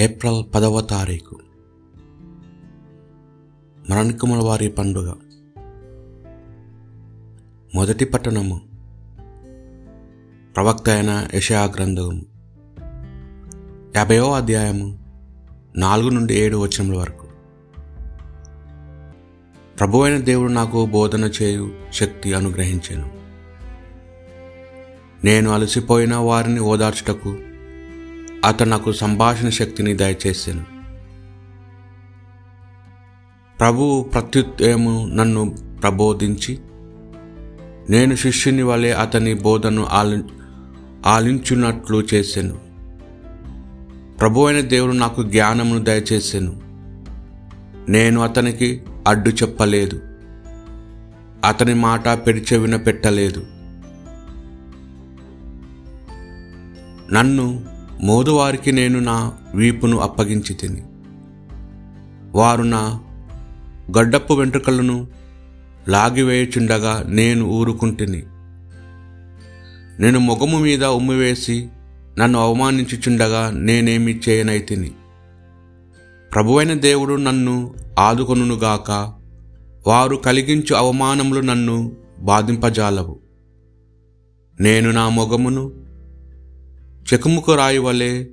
April పదవ తారీఖు. మరణికుమల వారి పండుగ. మొదటి పట్టణము. ప్రవక్త అయిన యషయా గ్రంథము. యాభైవ అధ్యాయము నాలుగు నుండి ఏడు వచనముల వరకు. ప్రభు అయిన దేవుడు నాకు బోధన చేయు శక్తి అనుగ్రహించాను. నేను అలసిపోయిన వారిని ఓదార్చుటకు అతను నాకు సంభాషణ శక్తిని దయచేసాను ప్రభువు ప్రత్యుత్తయము నన్ను ప్రబోధించి నేను శిష్యుని వలె అతని బోధను ఆలి ఆలించున్నట్లు చేశాను. ప్రభు అయిన దేవుడు నాకు జ్ఞానమును దయచేశాను. నేను అతనికి అడ్డు చెప్పలేదు. అతని మాట పెడిచెవిన పెట్టలేదు. నన్ను మోదువారికి నేను నా వీపును అప్పగించి తిని వారు నా గడ్డప్పు వెంట్రుకలను లాగివేయుచుండగా నేను ఊరుకుంటుని. నేను మొగము మీద ఉమ్మివేసి నన్ను అవమానించుచుండగా నేనేమి చేయనైతిని. ప్రభువైన దేవుడు నన్ను ఆదుకొనుగాక వారు కలిగించు అవమానములు నన్ను బాధింపజాలవు. నేను నా మొగమును చెకుముకు రాయి వలె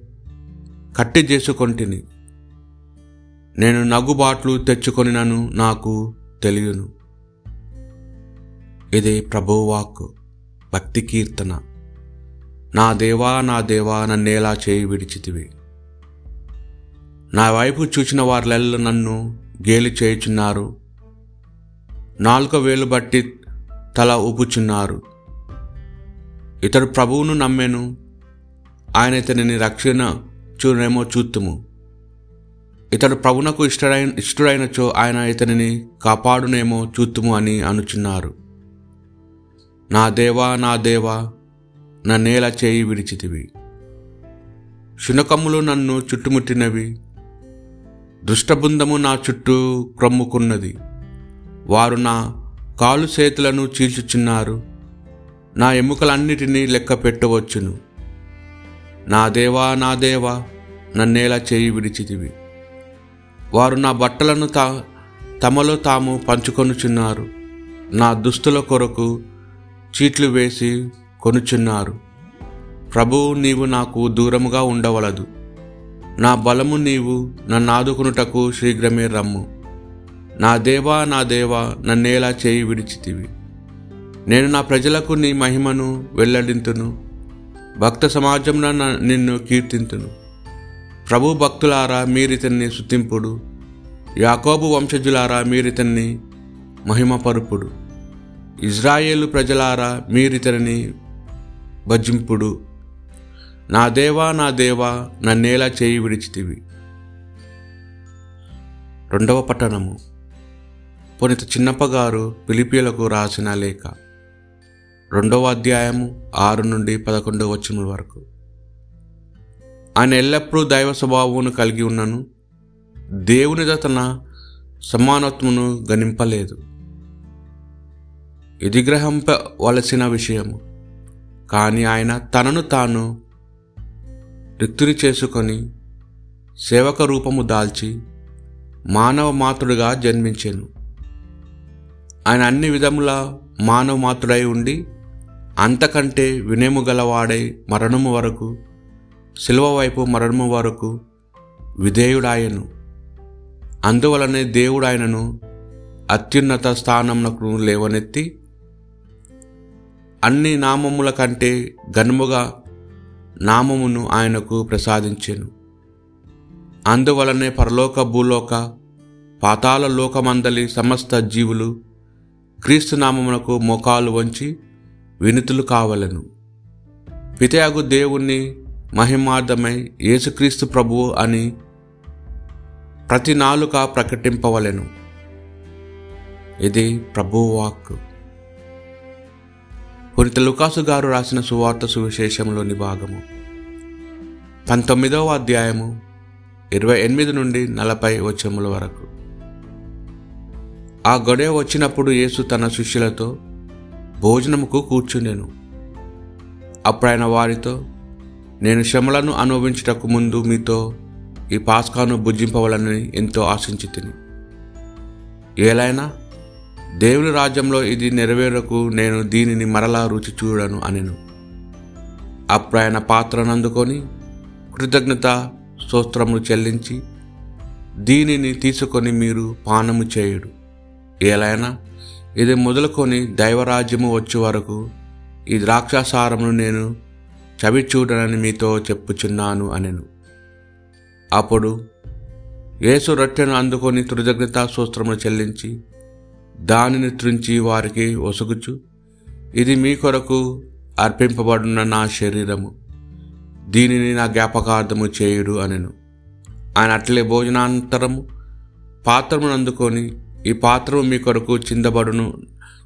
కట్టి చేసుకొంటిని. నేను నగ్గుబాట్లు తెచ్చుకొనినను నాకు తెలియను. ఇది ప్రభువాక్ భక్తి కీర్తన. నా దేవా నా దేవా నన్నేలా చేయి విడిచితివి. నా వైపు చూచిన వారిలెల్ల నన్ను గేలి చేయుచున్నారు. నాలుక వేలు బట్టి తల ఊపుచున్నారు. ఇతడు ప్రభువును నమ్మెను ఆయన ఇతనిని రక్షణ చూనేమో చూత్తుము. ఇతడు ప్రభునకు ఇష్టడైన ఇష్టడైనచో ఆయన ఇతనిని కాపాడునేమో చూత్తుము అని అనుచున్నారు. నా దేవా నా దేవా నా నేల చేయి విడిచితివి. శునకములు నన్ను చుట్టుముట్టినవి. దుష్టబృందము నా చుట్టూ క్రమ్ముకున్నది. వారు నా కాలు చేతులను చీల్చుచున్నారు. నా ఎముకలన్నిటినీ లెక్క పెట్టవచ్చును నా దేవా నా దేవా నన్నేలా చేయి విడిచితివి. వారు నా బట్టలను తా తమలో తాము పంచుకొనుచున్నారు. నా దుస్తుల కొరకు చీట్లు వేసి కొనుచున్నారు. ప్రభు నీవు నాకు దూరముగా ఉండవలదు. నా బలము నీవు నన్ను ఆదుకునుటకు శీఘ్రమే రమ్ము. నా దేవా నా దేవా నన్నేలా చేయి విడిచితివి. నేను నా ప్రజలకు నీ మహిమను వెల్లడింతును. భక్త సమాజంలో నిన్ను కీర్తింతును. ప్రభు భక్తులారా మీరితన్ని శుతింపుడు యాకోబు వంశజులారా మీరితన్ని మహిమపరుపుడు. ఇజ్రాయేలు ప్రజలారా మీరితని భజింపుడు. నా దేవా నా దేవా నన్నేలా చేయి విడిచితివి. రెండవ పట్టణము. పునిత చిన్నప్పగారు పిలిపిలకు రాసిన లేఖ. రెండవ అధ్యాయము ఆరు నుండి పదకొండవ వచనముల వరకు. ఆయన ఎల్లప్పుడూ దైవ స్వభావమును కలిగి ఉన్నను. దేవునితో తన సమానత్వమును గణింపలేదు. ఇది గ్రహింపవలసిన విషయము. కానీ ఆయన తనను తాను రిక్తుని చేసుకొని సేవక రూపము దాల్చి మానవ మాతృడుగా జన్మించాను. ఆయన అన్ని విధముల మానవ మాతృడై ఉండి అంతకంటే వినేము గలవాడై మరణము వరకు శిలువ వైపు మరణము వరకు విధేయుడాయను. అందువలనే దేవుడాయనను అత్యున్నత స్థానమునకు లేవనెత్తి అన్ని నామముల కంటే ఘనముగా నామమును ఆయనకు ప్రసాదించెను. అందువలనే పరలోక భూలోక పాతాల లోకమందలి సమస్త జీవులు క్రీస్తు నామమునకు మోకాలు వంచి వినుతులు కావలను. పితయాగు దేవుణ్ణి మహిమార్థమై యేసుక్రీస్తు ప్రభువు అని ప్రతి నాలుక ప్రకటింపవలెను. ఇది ప్రభువాక్ పురిత లుకాసు గారు రాసిన సువార్త సువిశేషంలోని భాగము. పంతొమ్మిదవ అధ్యాయము ఇరవై ఎనిమిది నుండి నలభై వచముల వరకు. ఆ గొడవ వచ్చినప్పుడు యేసు తన శిష్యులతో భోజనముకు కూర్చునేను అప్పుడైన వారితో నేను శ్రమలను అనుభవించుటకు ముందు మీతో ఈ పాస్కాను భుజింపవలని ఎంతో ఆశించి తిని ఏలైనా దేవుని రాజ్యంలో ఇది నెరవేరకు నేను దీనిని మరలా రుచి చూడను అనెను. అప్పుడైన పాత్రను అందుకొని కృతజ్ఞత స్తోత్రములు చెల్లించి దీనిని తీసుకొని మీరు పానము చేయుడు. ఏలైనా ఇది మొదలుకొని దైవరాజ్యము వచ్చే వరకు ఈ ద్రాక్షాసారమును నేను చవి చూడనని మీతో చెప్పుచున్నాను అనెను. అప్పుడు యేసు రొట్టెను అందుకొని కృతజ్ఞతా సూత్రము చెల్లించి దానిని త్రుంచి వారికి ఒసుగుచు ఇది మీ కొరకు అర్పింపబడిన నా శరీరము. దీనిని నా జ్ఞాపకార్థము చేయుడు అనెను. ఆయన అట్లే భోజనాంతరము పాత్రమును అందుకొని ఈ పాత్రము మీ కొరకు చిందబడును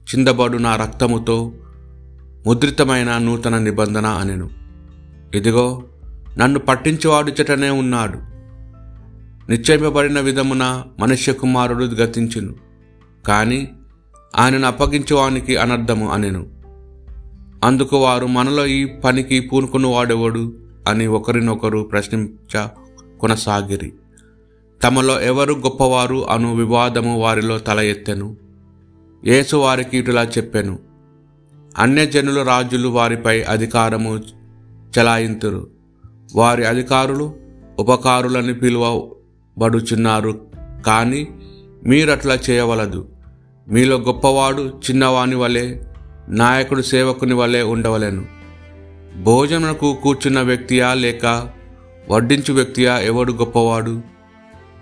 చిందబడు నా రక్తముతో ముద్రితమైన నూతన నిబంధన అనెను. ఇదిగో నన్ను పట్టించేవాడుచటనే ఉన్నాడు. నిశ్చయింపబడిన విధమున మనుష్య కుమారుడు గతించును. కానీ ఆయనను అప్పగించేవానికి అనర్థము అనెను. అందుకు వారు మనలో ఈ పనికి పూనుకున్నవాడెవడు అని ఒకరినొకరు ప్రశ్నించ కొనసాగిరి. తమలో ఎవరు గొప్పవారు అను వివాదము వారిలో తల ఎత్తెను. యేసు వారికి ఇటులా చెప్పెను. అన్యజనుల రాజులు వారిపై అధికారము చెలాయింతురు. వారి అధికారులు ఉపకారులని పిలువబడుచున్నారు కానీ మీరట్లా చేయవలదు. మీలో గొప్పవాడు చిన్నవాని వలె నాయకుడు సేవకుని వలె ఉండవలెను. భోజనకు కూర్చున్న వ్యక్తియా లేక వడ్డించు వ్యక్తియా ఎవడు గొప్పవాడు?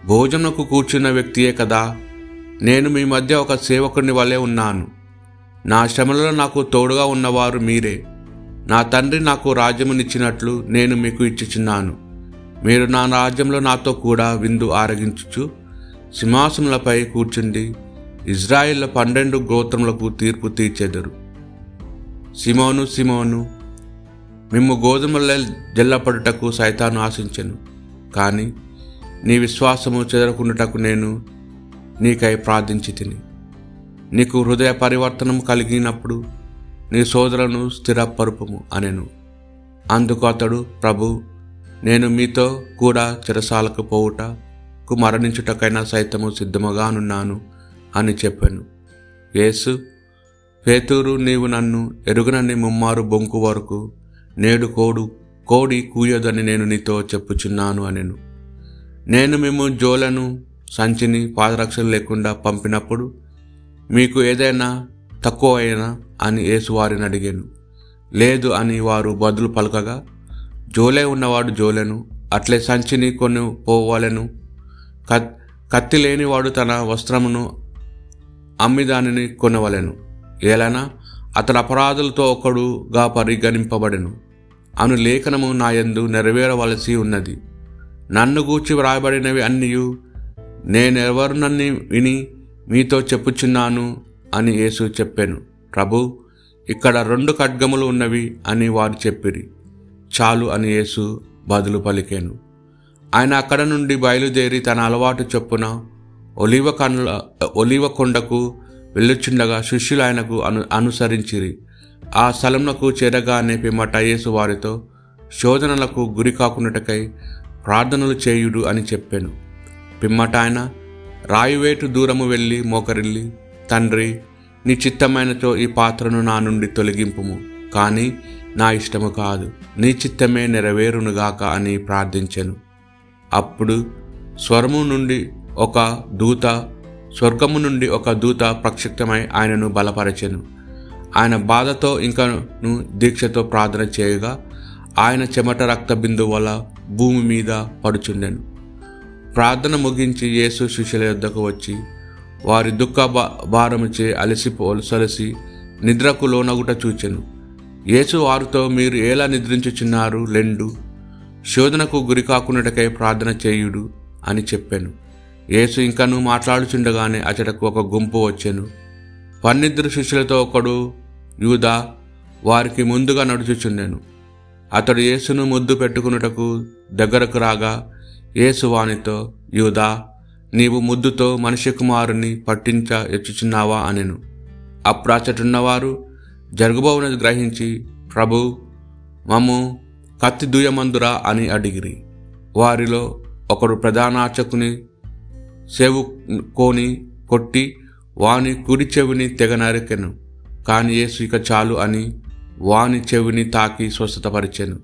భోజనకు కూర్చున్న వ్యక్తియే కదా. నేను మీ మధ్య ఒక సేవకుని వలె ఉన్నాను. నా శ్రమలలో నాకు తోడుగా ఉన్నవారు మీరే. నా తండ్రి నాకు రాజ్యమునిచ్చినట్లు నేను మీకు ఇచ్చుచున్నాను. మీరు నా రాజ్యంలో నాతో కూడా విందు ఆరగించుచు సింహాసములపై కూర్చుండి ఇజ్రాయిల్ పన్నెండు గోత్రములకు తీర్పు తీర్చెదరు. సిమోను సిమోను మిమ్ము గోధుమల జల్లపడుటకు సైతాను ఆశించెను. కానీ నీ విశ్వాసము చెదరకుండుటకు నేను నీకై ప్రార్థించి తిని నీకు హృదయ పరివర్తనం కలిగినప్పుడు నీ సోదరులను స్థిరపరుపము అనెను. అందుకు అతడు ప్రభు నేను మీతో కూడా చెరసాలకు పోవుటకు మరణించుటకైనా సైతము సిద్ధముగానున్నాను అని చెప్పాను. యేసు పేతూరు నీవు నన్ను ఎరుగనని ముమ్మారు బొంకు వరకు నేడు కోడు కోడి కూయదని నేను నీతో చెప్పుచున్నాను అనెను. నేను మేము జోలను సంచిని పాదరక్షలు లేకుండా పంపినప్పుడు మీకు ఏదైనా తక్కువ అయినా అని యేసు వారిని అడిగాను. లేదు అని వారు బదులు పలకగా జోలే ఉన్నవాడు జోలెను అట్లే సంచిని కొన్ని పోవాలను. కత్తి లేనివాడు తన వస్త్రమును అమ్మి దానిని కొనవలెను. ఏలైనా అతడు అపరాధులతో ఒకడుగా పరిగణింపబడెను. అను లేఖనము నా యందు నెరవేరవలసి ఉన్నది. నన్ను గూర్చి వ్రాయబడినవి అన్నీయు. నేనెవరునన్ని విని మీతో చెప్పుచున్నాను అని యేసు చెప్పాను. ప్రభు ఇక్కడ రెండు ఖడ్గములు ఉన్నవి అని వారు చెప్పిరి. చాలు అని యేసు బదులు పలికాను. ఆయన అక్కడ నుండి బయలుదేరి తన అలవాటు చొప్పున ఒలివ కండ్ల ఒలివ కొండకు వెళ్ళుచుండగా శిష్యులు ఆయనకు అను అనుసరించిరి. ఆ స్థలంలో చేరగానే పిమ్మట యేసు వారితో శోధనలకు గురి కాకుండాటకై ప్రార్థనలు చేయుడు అని చెప్పాను. పిమ్మట ఆయన రాయువేటు దూరము వెళ్ళి మోకరిల్లి తండ్రి నీ చిత్తమైనతో ఈ పాత్రను నా నుండి తొలగింపుము కానీ నా ఇష్టము కాదు. నీ చిత్తమే నెరవేరునుగాక అని ప్రార్థించాను. అప్పుడు స్వరము నుండి ఒక దూత స్వర్గము నుండి ఒక దూత ప్రక్షిప్తమై ఆయనను బలపరచెను. ఆయన బాధతో ఇంకను దీక్షతో ప్రార్థన చేయగా ఆయన చెమట రక్త బిందువుల భూమి మీద పడుచుండెను. ప్రార్థన ముగించి యేసు శిష్యుల యొద్దకు వచ్చి వారి దుఃఖ భారముచే అలసిపోసలసి నిద్రకు లోనగుట చూచెను. యేసు వారితో మీరు ఎలా నిద్రించుచున్నారు? లెండు. శోధనకు గురి కాకున్నటకై ప్రార్థన చేయుడు అని చెప్పాను. యేసు ఇంకను మాట్లాడుచుండగానే అతడకు ఒక గుంపు వచ్చెను. పన్నిద్దరు శిష్యులతో ఒకడు యూదా వారికి ముందుగా నడుచుచుండెను. అతడు యేసును ముద్దు పెట్టుకున్నటకు దగ్గరకు రాగా యేసు వానితో యూదా నీవు ముద్దుతో మనిషి కుమారుని పట్టించ ఎచ్చుచున్నావా? అనెను. అప్పుడు అచ్చటున్నవారు జరుగుబోవునది గ్రహించి ప్రభు మమ్ము కత్తి దూయమందురా అని అడిగిరి. వారిలో ఒకడు ప్రధానార్చకుని సేవుకోని కొట్టి వాని కుడి చెవిని తెగ నరికెను కాని యేసు ఇక చాలు అని వాని చెవిని తాకి స్వస్థతపరిచాను.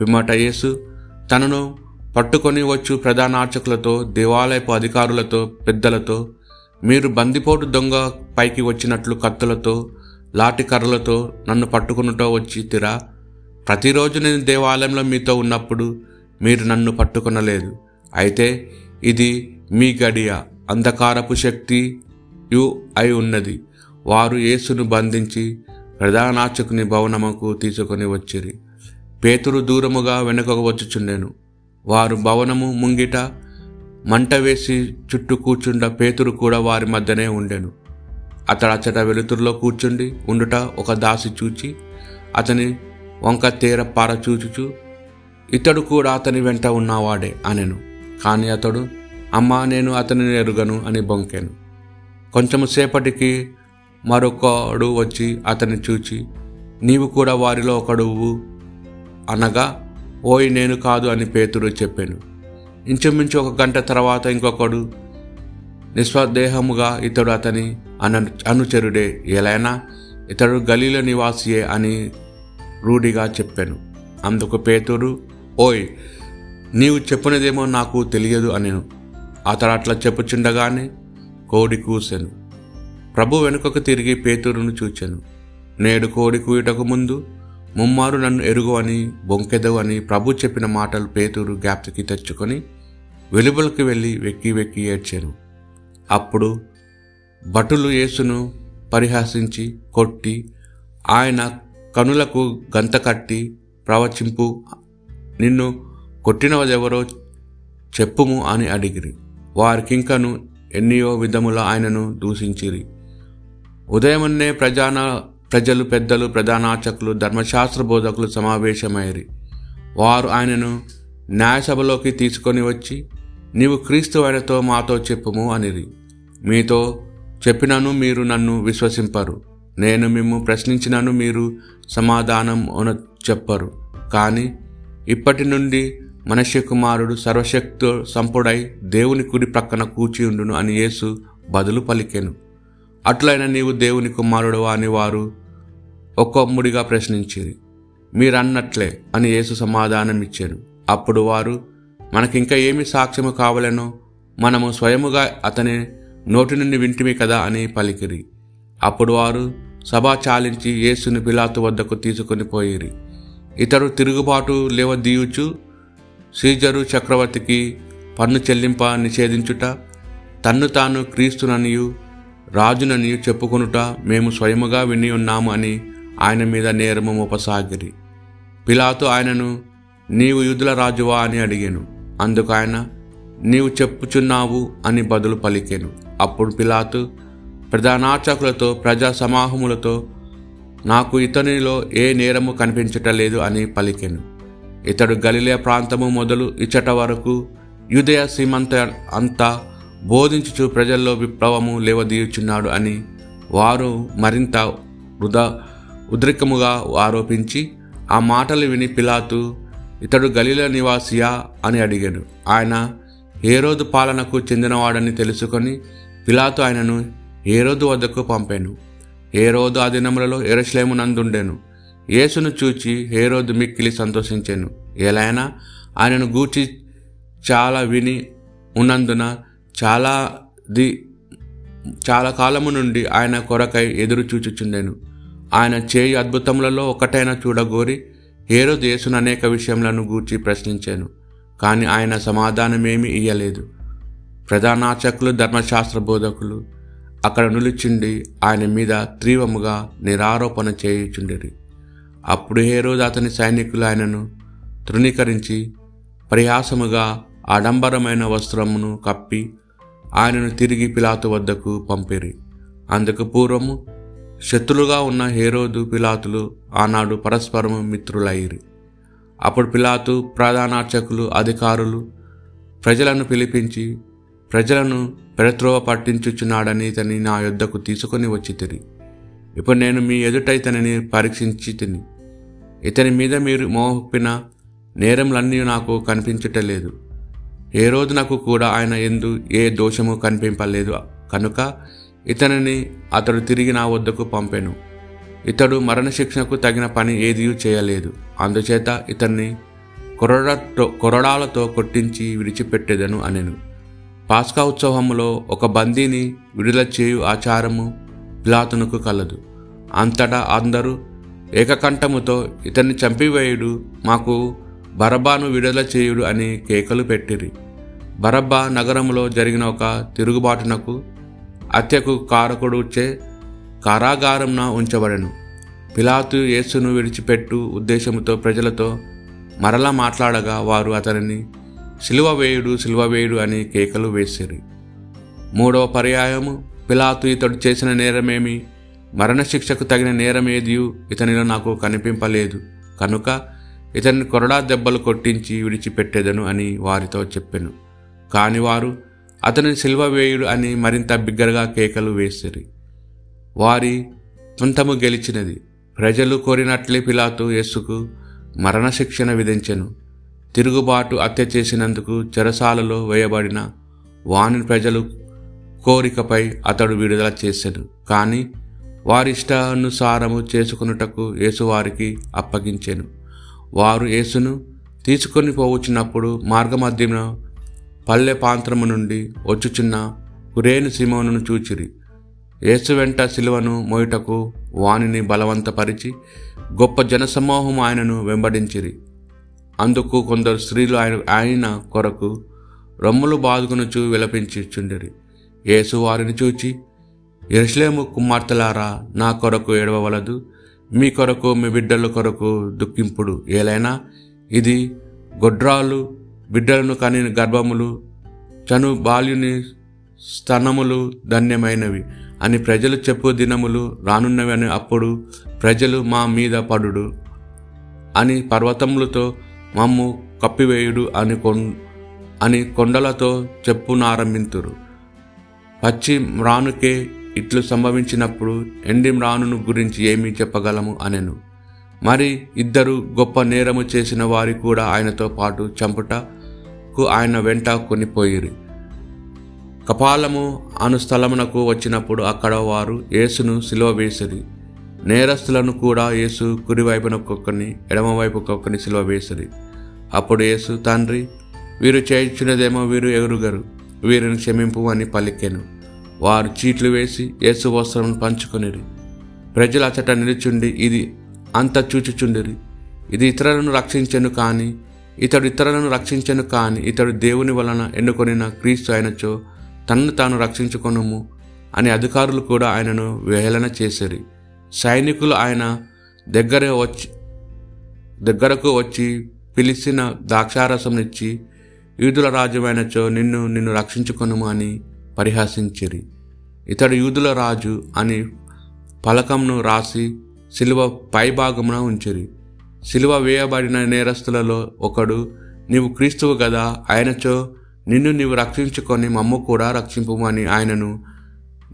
పిమ్మట యేసు తనను పట్టుకొని వచ్చు ప్రధాన అర్చకులతో దేవాలయపు అధికారులతో పెద్దలతో మీరు బందిపోటు దొంగ పైకి వచ్చినట్లు కత్తులతో లాటి కర్రలతో నన్ను పట్టుకున్నటో వచ్చి తిరా ప్రతిరోజు నేను దేవాలయంలో మీతో ఉన్నప్పుడు మీరు నన్ను పట్టుకొనలేదు. అయితే ఇది మీ గడియ అంధకారపు శక్తి యు అయి ఉన్నది. వారు యేసును బంధించి ప్రధానార్చకుని భవనముకు తీసుకొని వచ్చిరి. పేతురు దూరముగా వెనుకకు వచ్చుచుండెను. వారు భవనము ముంగిట మంట వేసి చుట్టూ కూర్చుండ పేతురు కూడా వారి మధ్యనే ఉండెను. అతడు అచ్చట వెలుతురులో కూర్చుండి ఉండుట ఒక దాసి చూచి అతని వంక తీర పార చూచుచు ఇతడు కూడా అతని వెంట ఉన్నవాడే అనెను. కానీ అతడు అమ్మా నేను అతనిని ఎరుగను అని బొంకెను. కొంచెం సేపటికి మరొకడు వచ్చి అతన్ని చూచి నీవు కూడా వారిలో ఒకడువు అనగా ఓయ్ నేను కాదు అని పేతుడు చెప్పాను. ఇంచుమించు ఒక గంట తర్వాత ఇంకొకడు నిస్వదేహముగా ఇతడు అతని అన అనుచరుడే. ఎలైనా? ఇతడు గలీల నివాసియే అని రూఢిగా చెప్పాను. అందుకు పేతుడు ఓయ్ నీవు చెప్పినదేమో నాకు తెలియదు అనేను. అతడు అట్లా చెప్పుచుండగానే కోడి కూసెను. ప్రభు వెనుకకు తిరిగి పేతురును చూచాను. నేడు కోడి కూయటకు ముందు ముమ్మారు నన్ను ఎరుగు అని బొంకెదవు అని ప్రభు చెప్పిన మాటలు పేతురు జ్ఞాప్తికి తెచ్చుకొని వెలుబలకి వెళ్ళి వెక్కి వెక్కి ఏడ్చాను. అప్పుడు భటులు యేసును పరిహాసించి కొట్టి ఆయన కనులకు గంత కట్టి ప్రవచింపు నిన్ను కొట్టినవదెవరో చెప్పుము అని అడిగిరి. వారికింకను ఎన్నియో విధముల ఆయనను దూషించిరి. ఉదయమున్నే ప్రజాన ప్రజలు పెద్దలు ప్రధానార్చకులు ధర్మశాస్త్ర బోధకులు సమావేశమైరి వారు ఆయనను న్యాయసభలోకి తీసుకొని వచ్చి నీవు క్రీస్తు ఆయనతో మాతో చెప్పుము అనిరి. మీతో చెప్పినను మీరు నన్ను విశ్వసింపరు. నేను మిమ్ము ప్రశ్నించినను మీరు సమాధానం చెప్పరు. కానీ ఇప్పటి నుండి మనుష్య కుమారుడు సర్వశక్తు సంపుడై దేవుని కుడి ప్రక్కన కూర్చి ఉండును అని యేసు బదులు పలికెను. అట్లైన నీవు దేవుని కుమారుడువా అని వారు ఒక్కొమ్ముడిగా ప్రశ్నించిరి. మీరన్నట్లే అని యేసు సమాధానం ఇచ్చారు అప్పుడు వారు మనకింకా ఏమి సాక్ష్యము కావలెనో మనము స్వయముగా అతని నోటి నుండి వింటిమి కదా అని పలికిరి. అప్పుడు వారు సభ చాలించి యేసుని పిలాతు వద్దకు తీసుకొని పోయిరి. ఇతరు తిరుగుబాటు లేవదీయుచు సీజరు చక్రవర్తికి పన్ను చెల్లింప నిషేధించుట తన్ను తాను క్రీస్తుననియు రాజునని చెప్పుకొనుట మేము స్వయముగా విని ఉన్నాము అని ఆయన మీద నేరము మోపసాగిరి. పిలాతు ఆయనను నీవు యూదుల రాజువా అని అడిగాను. అందుకు ఆయన నీవు చెప్పుచున్నావు అని బదులు పలికాను. అప్పుడు పిలాతు ప్రధానార్చకులతో ప్రజా సమాహములతో నాకు ఇతనిలో ఏ నేరము కనిపించటలేదు అని పలికెను. ఇతడు గలిలే ప్రాంతము మొదలు ఇచ్చట వరకు యుదయ సీమంత అంతా బోధించుచు ప్రజల్లో విప్లవము లేవదీయుచున్నాడు అని వారు మరింత వృధా ఉద్రికముగా ఆరోపించి ఆ మాటలు విని పిలాతు ఇతడు గలీల నివాసియా? అని అడిగాడు. ఆయన హేరోదు పాలనకు చెందినవాడని తెలుసుకొని పిలాతు ఆయనను హేరోదు వద్దకు పంపాను. హేరోదు ఆ దినములలో ఎరశ్లేము నందుండెను. యేసును చూచి హేరోదు మిక్కిలి సంతోషించాను. ఎలైనా ఆయనను గూర్చి చాలా విని ఉన్నందున చాలా ది చాలా కాలము నుండి ఆయన కొరకై ఎదురు చూచుచుండెను. ఆయన చేయి అద్భుతములలో ఒకటైన చూడగోరి హేరోదు యేసును అనేక విషయములను గూర్చి ప్రశ్నించాను. కానీ ఆయన సమాధానమేమీ ఇయ్యలేదు. ప్రధానాచకులు ధర్మశాస్త్ర బోధకులు అక్కడ నిలుచుండి ఆయన మీద తీవ్రముగా నిరారోపణ చేయుచుండేది అప్పుడు హేరోదు అతని సైనికులు ఆయనను తృణీకరించి పరిహాసముగా ఆడంబరమైన వస్త్రమును కప్పి ఆయనను తిరిగి పిలాతు వద్దకు పంపిరి. అందుకు పూర్వము శత్రులుగా ఉన్న హేరోదు పిలాతులు ఆనాడు పరస్పరము మిత్రులయ్యిరి. అప్పుడు పిలాతు ప్రధానార్చకులు అధికారులు ప్రజలను పిలిపించి ప్రజలను పెడత్రోవ పట్టించుచున్నాడని ఇతని నా యొద్దకు తీసుకొని వచ్చి తిరి ఇప్పుడు నేను మీ ఎదుట ఇతనిని పరీక్షించి తిని ఇతని మీద మీరు మోహప్పిన నేరంలన్నీ నాకు కనిపించటలేదు ఏ రోజునకు కూడా ఆయన ఎందు ఏ దోషము కనిపింపలేదు. కనుక ఇతనిని అతడు తిరిగి నా వద్దకు పంపెను. ఇతడు మరణశిక్షణకు తగిన పని ఏదీ చేయలేదు. అందుచేత ఇతన్ని కొరడతో కొరడాలతో కొట్టించి విడిచిపెట్టేదను అనెను. పాస్కా ఉత్సవములో ఒక బందీని విడుదల చేయు ఆచారము పిలాతునకు కలదు. అంతటా అందరూ ఏకకంఠముతో ఇతన్ని చంపివేయుడు మాకు బరబాను విడుదల చేయుడు అని కేకలు పెట్టిరి. బరబ్బా నగరంలో జరిగిన ఒక తిరుగుబాటునకు హత్యకు కారకుడుచే కారాగారంన ఉంచబడెను. పిలాతు యేసును విడిచిపెట్టు ఉద్దేశంతో ప్రజలతో మరలా మాట్లాడగా వారు అతనిని సిలువ వేయుడు సిలువ వేయుడు అని కేకలు వేసిరి. మూడవ పర్యాయము పిలాతు ఇతడు చేసిన నేరమేమి? మరణశిక్షకు తగిన నేరమేదియు ఇతనిలో నాకు కనిపింపలేదు. కనుక ఇతన్ని కొరడా దెబ్బలు కొట్టించి విడిచిపెట్టేదను అని వారితో చెప్పెను. కాని వారు అతని సిల్వవేయుడు అని మరింత బిగ్గరగా కేకలు వేసిరి. వారి తుంతము గెలిచినది. ప్రజలు కోరినట్లే పిలాతు యేసుకు మరణశిక్షణ విధించెను. తిరుగుబాటు హత్య చేసినందుకు చెరసాలలో వేయబడిన వాని ప్రజలు కోరికపై అతడు విడుదల చేశాడు కానీ వారి ఇష్టానుసారము చేసుకున్నటకు యేసువారికి అప్పగించాను. వారు యేసును తీసుకొని పోవచ్చినప్పుడు మార్గమధ్యంలో పల్లె పాంత్రము నుండి వచ్చుచున్న కురేను సిమోనును చూచిరి. యేసు వెంట శిలువను మోయుటకు వానిని బలవంతపరిచి గొప్ప జనసమూహం ఆయనను వెంబడించిరి. అందుకు కొందరు స్త్రీలు ఆయన ఆయన కొరకు రొమ్ములు బాదుకునుచు విలపించుచుండిరి. యేసు వారిని చూచి ఎరుసలేము కుమార్తెలారా నా కొరకు ఏడవవలదు మీ కొరకు మీ బిడ్డల కొరకు దుఃఖింపుడు. ఏలైనా ఇది గొడ్రాలు బిడ్డలను కాని గర్భములు చను బాల్యుని స్తనములు ధన్యమైనవి అని ప్రజలు చెప్పు దినములు రానున్నవి అని అప్పుడు ప్రజలు మా మీద పడుడు అని పర్వతములతో మమ్ము కప్పివేయుడు అని కొం అని కొండలతో చెప్పునారంభింతురు. పచ్చి మ్రానుకే ఇట్లు సంభవించినప్పుడు ఎండి మ్రానును గురించి ఏమీ చెప్పగలము అనెను. మరి ఇద్దరు గొప్ప నేరము చేసిన వారి కూడా ఆయనతో పాటు చంపుటకు ఆయన వెంట కొనిపోయిరి. కపాలము అను స్థలమునకు వచ్చినప్పుడు అక్కడ వారు యేసును సిలువ వేసిరి. నేరస్తులను కూడా యేసు కుడివైపున ఒక్కొక్కని ఎడమవైపు ఒక్కొక్కని సిలువ వేసిరి. అప్పుడు యేసు తండ్రి వీరు చేయించినదేమో వీరు ఎగురుగరు వీరిని క్షమింపు అని పలికెను. వారు చీట్లు వేసి యేసు వస్త్రం పంచుకొనిరి. ప్రజలు అచట నిలుచుండి ఇది అంత చూచుచుండిరి. ఇది ఇతరులను రక్షించను కానీ ఇతడు ఇతరులను రక్షించను కానీ ఇతడు దేవుని వలన ఎన్నుకొనిన క్రీస్తు అయినచో తన్ను తాను రక్షించుకొనుము అని అధికారులు కూడా ఆయనను వేలన చేసిరి. సైనికులు ఆయన దగ్గర వచ్చి దగ్గరకు వచ్చి పిలిచిన ద్రాక్షారసంనిచ్చి యూదుల రాజ్యమైనచో నిన్ను నిన్ను రక్షించుకొనుము అని పరిహాసించిరి. ఇతడు యూదుల రాజు అని ఫలకంను రాసి శిలువ పైభాగమున ఉంచిరి. శిలువ వేయబడిన నేరస్తులలో ఒకడు నీవు క్రీస్తువు కదా ఆయనచో నిన్ను నీవు రక్షించుకొని మమ్ము కూడా రక్షింపుమని ఆయనను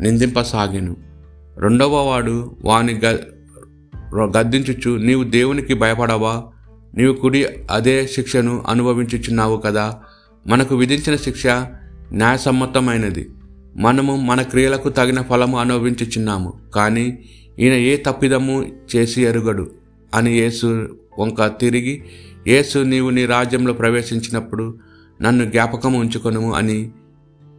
నిందింపసాగాను. రెండవ వాడు వాని గ గద్దించుచు నీవు దేవునికి భయపడవా? నీవు కుడి అదే శిక్షను అనుభవించుచున్నావు కదా? మనకు విధించిన శిక్ష న్యాయసమ్మతమైనది. మనము మన క్రియలకు తగిన ఫలము అనుభవించుచున్నాము. కానీ ఈయన ఏ తప్పిదము చేసి ఎరుగడు? అని యేసు వంక తిరిగి యేసు నీవు నీ రాజ్యంలో ప్రవేశించినప్పుడు నన్ను జ్ఞాపకం ఉంచుకొనుము అని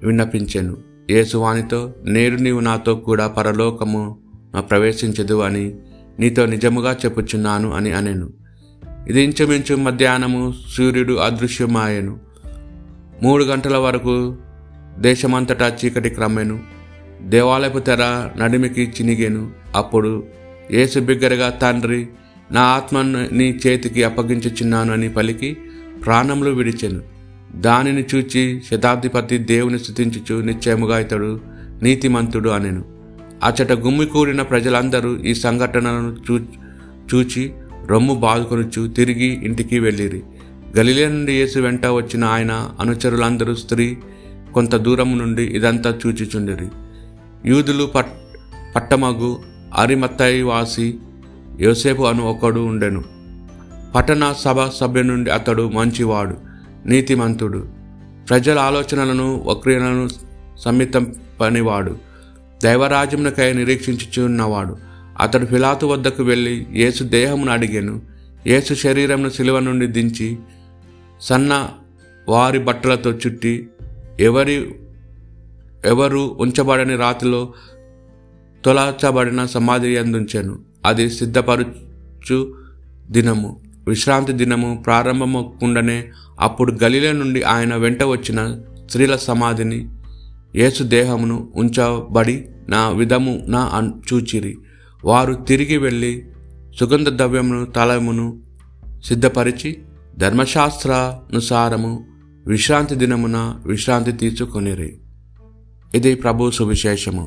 విన్నపించాను. యేసు వానితో నేరు నీవు నాతో కూడా పరలోకము ప్రవేశించదు అని నీతో నిజముగా చెప్పుచున్నాను అని అనెను. ఇది ఇంచుమించు మధ్యాహ్నము సూర్యుడు అదృశ్యమాయను. మూడు గంటల వరకు దేశమంతటా చీకటి క్రమ్మెను. దేవాలయపు తెర నడిమికి చినిగేను. అప్పుడు యేసు బిగ్గరగా తండ్రి నా ఆత్మను నీ చేతికి అప్పగించుచున్నాను అని పలికి ప్రాణంలో విడిచెను. దానిని చూచి శతాబ్దిపతి దేవుని స్థుతించుచు నిశ్చయముగా ఇతడు నీతిమంతుడు అనెను. అచట గుమ్మికూడిన ప్రజలందరూ ఈ సంఘటనలను చూ చూచి రొమ్ము బాదుకొనుచు తిరిగి ఇంటికి వెళ్ళిరి. గలిలే నుండి యేసు వెంట వచ్చిన ఆయన అనుచరులందరూ స్త్రీ కొంత దూరం నుండి ఇదంతా చూచిచుండిరి. యూదులు పట్ పట్టమగు అరిమత్తాయి వాసి యోసేపు అను ఒకడు ఉండెను. పట్టణ సభ సభ్యు నుండి అతడు మంచివాడు నీతిమంతుడు. ప్రజల ఆలోచనలను వక్రియలను సమ్మితం పనివాడు దైవరాజ్యమునకై నిరీక్షించుచున్నవాడు. అతడు ఫిలాతు వద్దకు వెళ్ళి యేసు దేహమును అడిగాను. యేసు శరీరమును శిలువ నుండి దించి సన్న వారి బట్టలతో చుట్టి ఎవరి ఎవరు ఉంచబడని రాతిలో తొలచబడిన సమాధి అందుంచాను అది సిద్ధపరచు దినము. విశ్రాంతి దినము ప్రారంభమకుండానే అప్పుడు గలిలే నుండి ఆయన వెంట వచ్చిన స్త్రీల సమాధిని యేసు దేహమును ఉంచబడి నా విధము నా చూచిరి. వారు తిరిగి వెళ్ళి సుగంధ ద్రవ్యమును తలమును సిద్ధపరిచి ధర్మశాస్త్రానుసారము విశ్రాంతి దినమున విశ్రాంతి తీసుకొనిరి ఇది ప్రభు సువిశేషము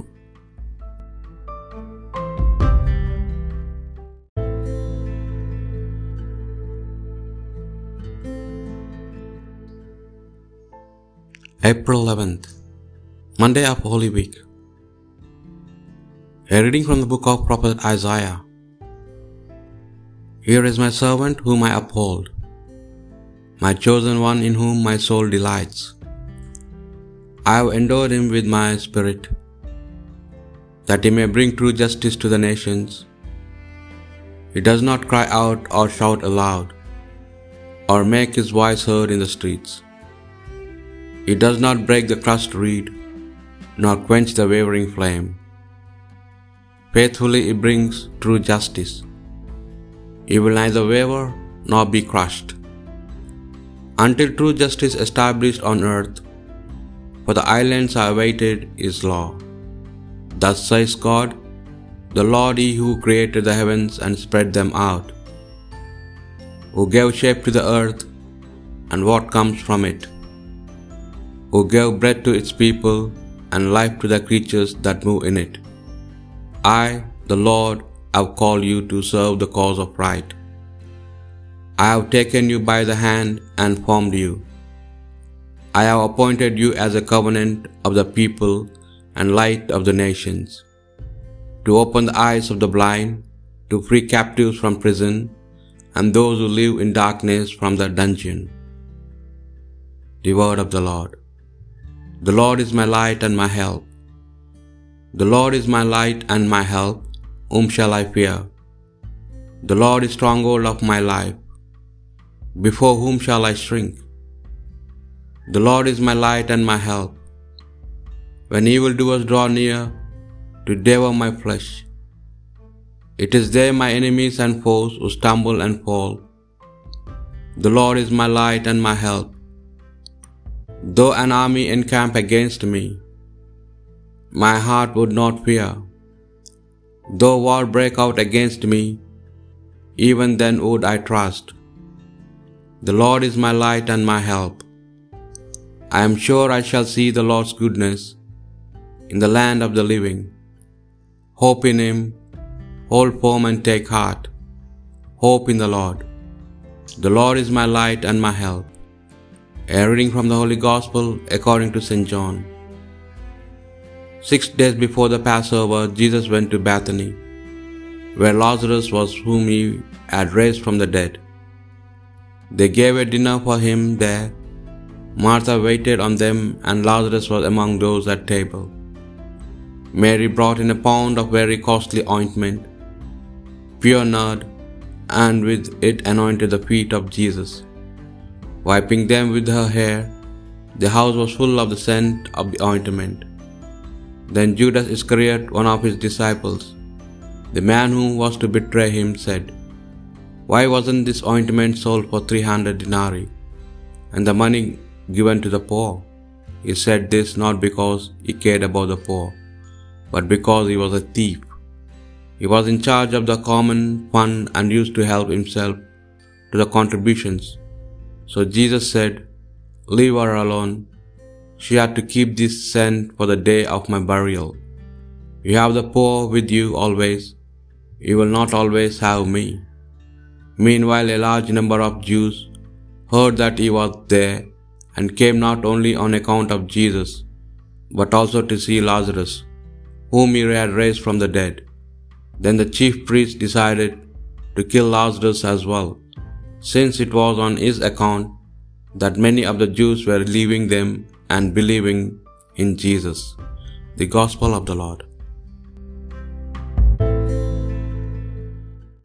April 11th, Monday of Holy Week. A reading from the book of Prophet Isaiah. Here is my servant whom I uphold, my chosen one in whom my soul delights. I have endowed him with my spirit, that he may bring true justice to the nations. He does not cry out or shout aloud, or make his voice heard in the streets. He does not break the crushed reed, nor quench the wavering flame. Faithfully he brings true justice. He will neither waver nor be crushed. Until true justice established on earth, for the islands are awaited his law. Thus says God, the Lord, He who created the heavens and spread them out, who gave shape to the earth and what comes from it, who gave breath to its people and life to the creatures that move in it. I, the Lord, have called you to serve the cause of right. I have taken you by the hand and formed you. I have appointed you as a covenant of the people and light of the nations, to open the eyes of the blind, to free captives from prison, and those who live in darkness from the dungeon. The word of the Lord. The Lord is my light and my help. The Lord is my light and my help. Whom shall I fear? The Lord is stronghold of my life. Before whom shall I shrink? The Lord is my light and my help. When evildoers draw near to devour my flesh, it is they my enemies and foes who stumble and fall. The Lord is my light and my help. Though an army encamp against me, my heart would not fear. Though war break out against me, even then would I trust. The Lord is my light and my help. I am sure I shall see the Lord's goodness in the land of the living. Hope in Him, hold firm and take heart. Hope in the Lord. The Lord is my light and my help. A reading from the Holy Gospel according to St. John. Six days before the Passover, Jesus went to Bethany, where Lazarus was, whom he had raised from the dead. They gave a dinner for him there. Martha waited on them, and Lazarus was among those at table. Mary brought in a pound of very costly ointment, pure nard, and with it anointed the feet of Jesus. Wiping them with her hair, the house was full of the scent of the ointment. Then Judas Iscariot, one of his disciples, the man who was to betray him, said, Why wasn't this ointment sold for three hundred denarii, and the money given to the poor? He said this not because he cared about the poor, but because he was a thief. He was in charge of the common fund and used to help himself to the contributions. So Jesus said, Leave her alone. She had to keep this scent for the day of my burial. You have the poor with you always. You will not always have me. Meanwhile, a large number of Jews heard that he was there and came not only on account of Jesus, but also to see Lazarus, whom he had raised from the dead. Then the chief priests decided to kill Lazarus as well, since it was on his account that many of the Jews were leaving them and believing in Jesus. The Gospel of the Lord.